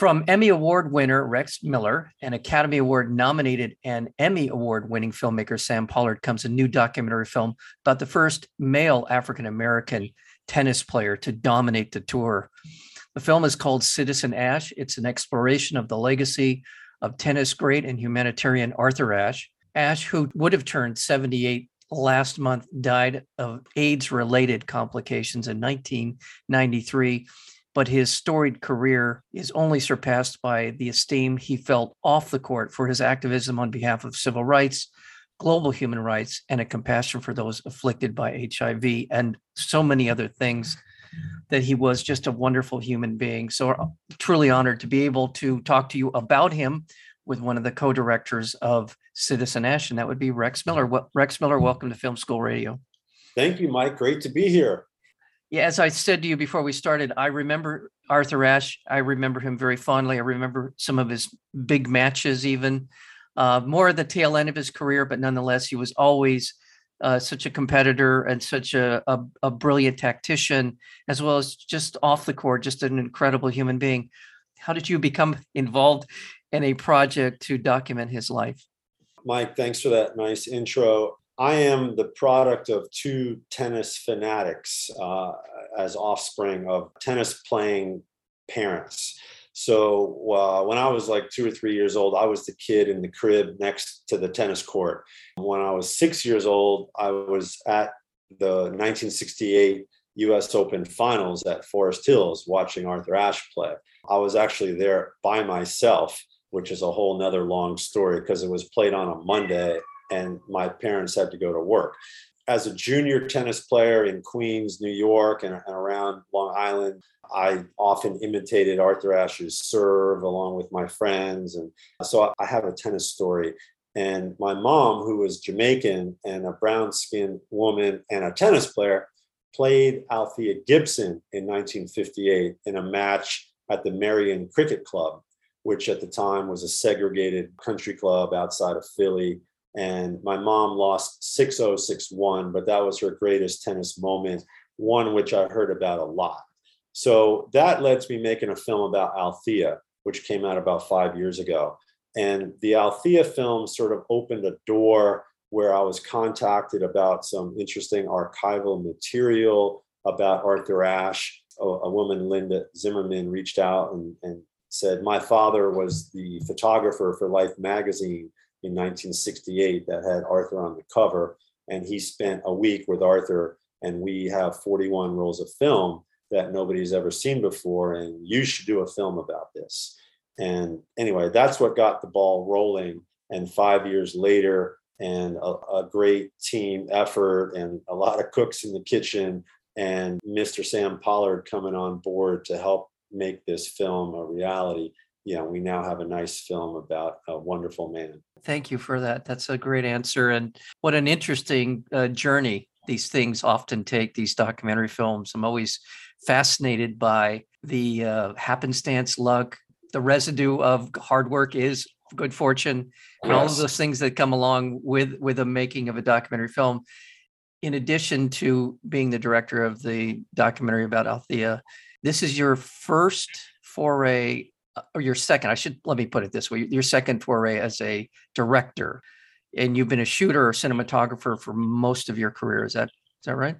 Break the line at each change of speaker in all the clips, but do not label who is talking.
From Emmy Award winner Rex Miller and Academy Award nominated and Emmy Award winning filmmaker Sam Pollard comes a new documentary film about the first male African American tennis player to dominate the tour. The film is called Citizen Ashe. It's an exploration of the legacy of tennis great and humanitarian Arthur Ashe. Ashe, who would have turned 78 last month, died of AIDS related complications in 1993 but his storied career is only surpassed by the esteem he felt off the court for his activism on behalf of civil rights, global human rights, and a compassion for those afflicted by HIV, and so many other things. That he was just a wonderful human being. So, uh, truly honored to be able to talk to you about him with one of the co directors of Citizen Ashe, and that would be Rex Miller. Rex Miller, welcome to Film School Radio.
Thank you, Mike. Great to be here.
Yeah, as I said to you before we started, I remember Arthur Ashe. I remember him very fondly. I remember some of his big matches, even uh, more at the tail end of his career, but nonetheless, he was always uh, such a competitor and such a, a, a, brilliant tactician, as well as just off the court, just an incredible human being. How did you become involved in a project to document his life?
Mike, thanks for that nice intro. I am the product of two tennis fanatics uh, as offspring of tennis playing parents. So uh, when I was like two or three years old, I was the kid in the crib next to the tennis court. When I was six years old, I was at the 1968 US Open finals at Forest Hills watching Arthur Ashe play. I was actually there by myself, which is a whole nother long story because it was played on a Monday and my parents had to go to work. As a junior tennis player in Queens, New York, and, and around Long Island, I often imitated Arthur Ashe's serve along with my friends. And so I have a tennis story. And my mom, who was Jamaican and a brown skinned woman and a tennis player, played Althea Gibson in 1958 in a match at the Merion Cricket Club, which at the time was a segregated country club outside of Philly and my mom lost 6061 but that was her greatest tennis moment one which i heard about a lot. So that led to me making a film about althea which came out about five years ago. And the althea film sort of opened a door where i was contacted about some interesting archival material about arthur ashe. A, a woman linda zimmerman reached out and, and said my father was the photographer for life magazine in 1968 that had Arthur on the cover. And he spent a week with Arthur, and we have 41 rolls of film that nobody's ever seen before. And you should do a film about this. And anyway, that's what got the ball rolling. And five years later, and a, a great team effort, and a lot of cooks in the kitchen, and Mr. Sam Pollard coming on board to help make this film a reality know, we now have a nice film about a wonderful man.
Thank you for that. That's a great answer. And what an interesting uh, journey these things often take, these documentary films. I'm always fascinated by the uh, happenstance, luck, the residue of hard work is good fortune, and yes. all of those things that come along with with the making of a documentary film. In addition to being the director of the documentary about Althea, this is your first foray or your second, I should let me put it this way, your second foray as a director, and you've been a shooter or cinematographer for most of your career. Is that is that right?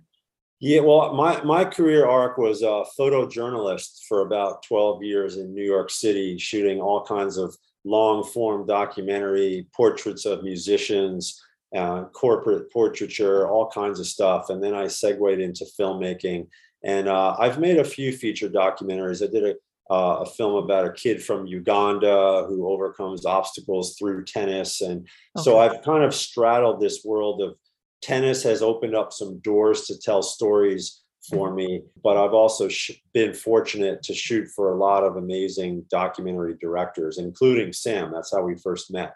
Yeah, well, my my career arc was a photojournalist for about 12 years in New York City, shooting all kinds of long form documentary portraits of musicians, uh, corporate portraiture, all kinds of stuff. And then I segued into filmmaking. And uh, I've made a few feature documentaries. I did a uh, a film about a kid from Uganda who overcomes obstacles through tennis. And okay. so I've kind of straddled this world of tennis has opened up some doors to tell stories for mm-hmm. me, but I've also sh- been fortunate to shoot for a lot of amazing documentary directors, including Sam. That's how we first met.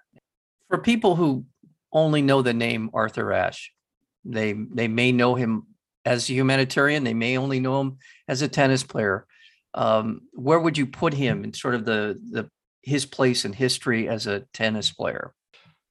For people who only know the name Arthur Ashe, they they may know him as a humanitarian. They may only know him as a tennis player. Um, where would you put him in sort of the the his place in history as a tennis player?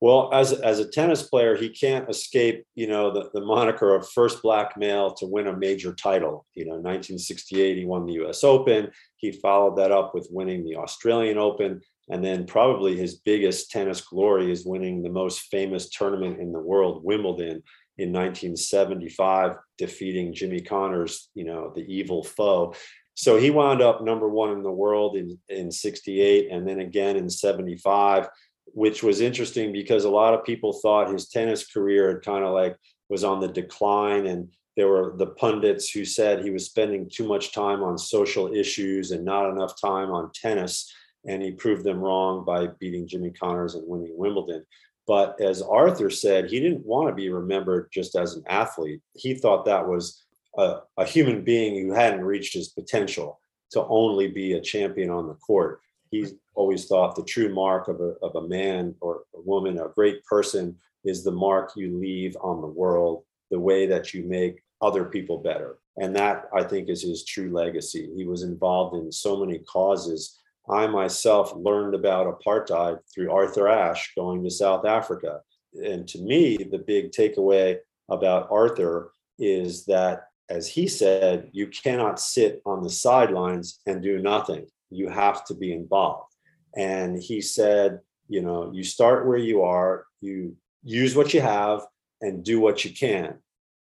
Well, as as a tennis player, he can't escape, you know, the, the moniker of first black male to win a major title. You know, 1968, he won the U.S. Open. He followed that up with winning the Australian Open, and then probably his biggest tennis glory is winning the most famous tournament in the world, Wimbledon, in 1975, defeating Jimmy Connors, you know, the evil foe. So he wound up number one in the world in in 68, and then again in 75 which was interesting because a lot of people thought his tennis career had kind of like was on the decline and there were the pundits who said he was spending too much time on social issues and not enough time on tennis. And he proved them wrong by beating Jimmy Connors and winning Wimbledon. But as Arthur said he didn't want to be remembered just as an athlete. He thought that was a, a human being who hadn't reached his potential to only be a champion on the court he's always thought the true mark of a, of a man or a woman, a great person, is the mark you leave on the world, the way that you make other people better. And that, I think, is his true legacy. He was involved in so many causes. I myself learned about apartheid through Arthur Ashe going to South Africa. And to me, the big takeaway about Arthur is that, as he said, you cannot sit on the sidelines and do nothing. You have to be involved. And he said, you know, you start where you are, you use what you have and do what you can.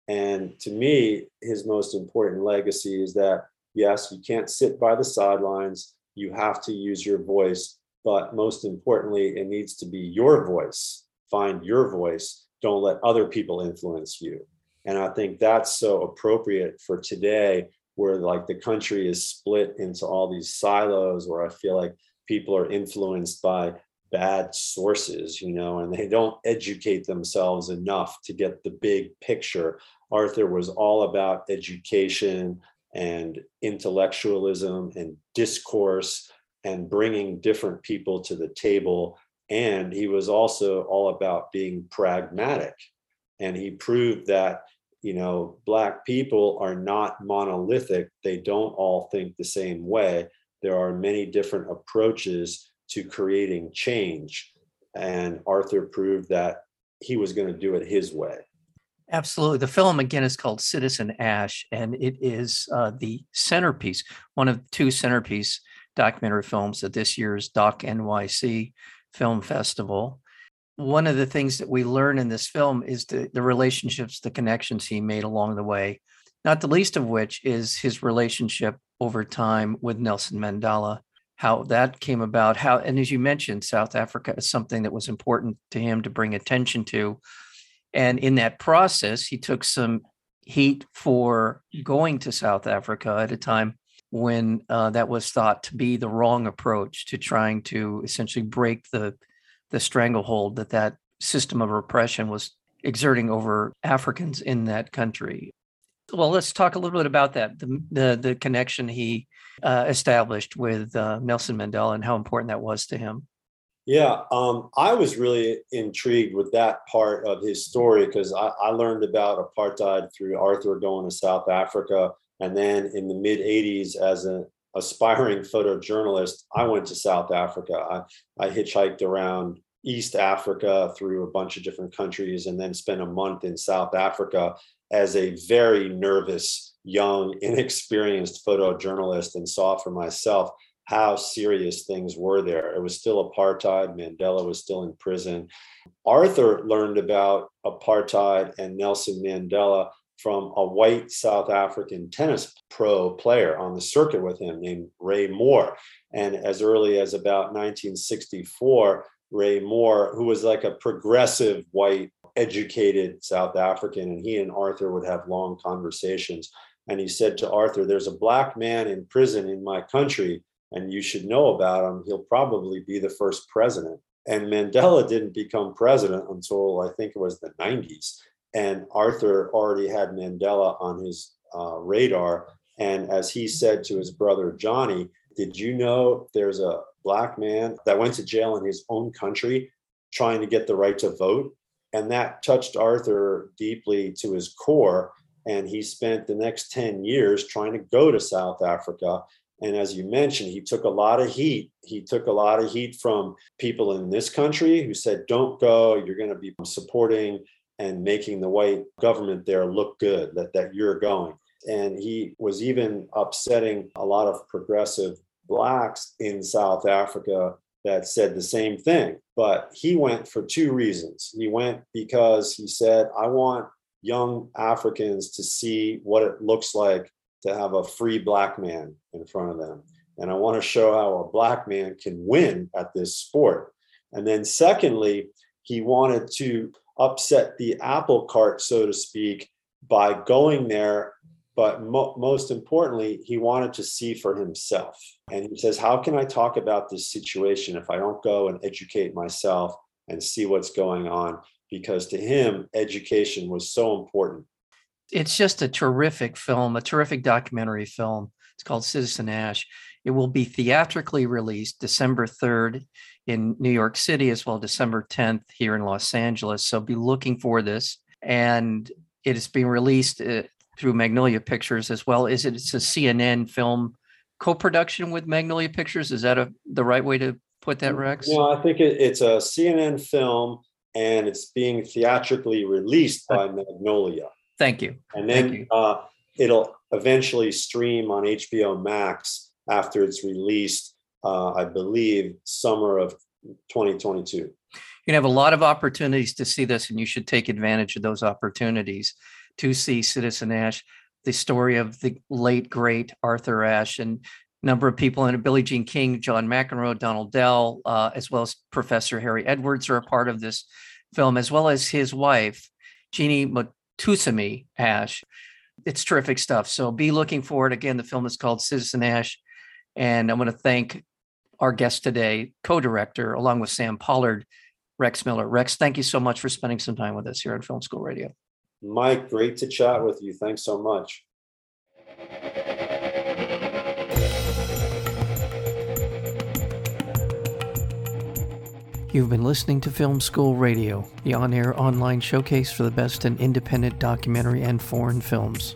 And to me, his most important legacy is that yes, you can't sit by the sidelines, you have to use your voice, but most importantly, it needs to be your voice. Find your voice. Don't let other people influence you. And I think that's so appropriate for today, where like the country is split into all these silos, where I feel like people are influenced by bad sources, you know, and they don't educate themselves enough to get the big picture. Arthur was all about education and intellectualism and discourse and bringing different people to the table. And he was also all about being pragmatic. And he proved that, you know, Black people are not monolithic, they don't all think the same way there are many different approaches to creating change. And Arthur proved that he was going to do it his way.
Absolutely. The film, again, is called Citizen Ashe, and it is uh, the centerpiece, one of two centerpiece documentary films at this year's Doc NYC Film Festival. One of the things that we learn in this film is the, the relationships, the connections he made along the way, not the least of which is his relationship over time with Nelson Mandela, how that came about, how, and as you mentioned, South Africa is something that was important to him to bring attention to. And in that process, he took some heat for going to South Africa at a time when uh, that was thought to be the wrong approach to trying to essentially break the the stranglehold that that system of repression was exerting over Africans in that country well, let's talk a little bit about that the the, the connection he uh, established with uh, Nelson Mandela and how important that was to him.
Yeah, um, I was really intrigued with that part of his story because I, I, learned about apartheid through Arthur going to South Africa, and then in the mid '80s, as an aspiring photojournalist, I went to South Africa. I, I hitchhiked around East Africa through a bunch of different countries, and then spent a month in South Africa as a very nervous, young, inexperienced photojournalist and saw for myself how serious things were there. It was still apartheid. Mandela was still in prison. Arthur learned about apartheid and Nelson Mandela from a white South African tennis pro player on the circuit with him named Ray Moore. And as early as about 1964, Ray Moore, who was like a progressive white educated South African, and he and Arthur would have long conversations. And he said to Arthur, There's a black man in prison in my country, and you should know about him. He'll probably be the first president. And Mandela didn't become president until I think it was the 90s. And Arthur already had Mandela on his uh, radar. And as he said to his brother Johnny, Did you know there's a black man that went to jail in his own country trying to get the right to vote? and that touched Arthur deeply to his core. And he spent the next 10 years trying to go to South Africa. And as you mentioned, he took a lot of heat. He took a lot of heat from people in this country who said, don't go, you're going to be supporting and making the white government there look good that, that you're going. And he was even upsetting a lot of progressive blacks in South Africa that said the same thing. But he went for two reasons. He went because he said, I want young Africans to see what it looks like to have a free black man in front of them. And I want to show how a black man can win at this sport. And then, secondly, he wanted to upset the apple cart, so to speak, by going there. But mo- most importantly, he wanted to see for himself. And he says, How can I talk about this situation if I don't go and educate myself and see what's going on? Because to him, education was so important.
It's just a terrific film, a terrific documentary film. It's called Citizen Ashe. It will be theatrically released December 3rd in New York City as well December 10th here in Los Angeles. So be looking for this. And it is being released uh, through Magnolia Pictures as well. Is it? It's a CNN film co-production with Magnolia Pictures. Is that a the right way to put that, Rex?
No, I think it, it's a CNN film, and it's being theatrically released by Magnolia.
Thank you.
And then uh, it'll eventually stream on HBO Max after it's released uh, I believe, summer of 2022. You
have a lot of opportunities to see this, and you should take advantage of those opportunities to see Citizen Ashe, the story of the late, great Arthur Ashe, and number of people in it. Billie Jean King, John McEnroe, Donald Dell, uh, as well as Professor Harry Edwards are a part of this film, as well as his wife, Jeannie Moutoussamy Ashe. It's terrific stuff. So be looking for it. Again, the film is called Citizen Ashe. And I want to thank our guest today, co-director, along with Sam Pollard, Rex Miller. Rex, thank you so much for spending some time with us here at Film School Radio.
Mike, great to chat with you. Thanks so much.
You've been listening to Film School Radio, the on air online showcase for the best in independent documentary and foreign films.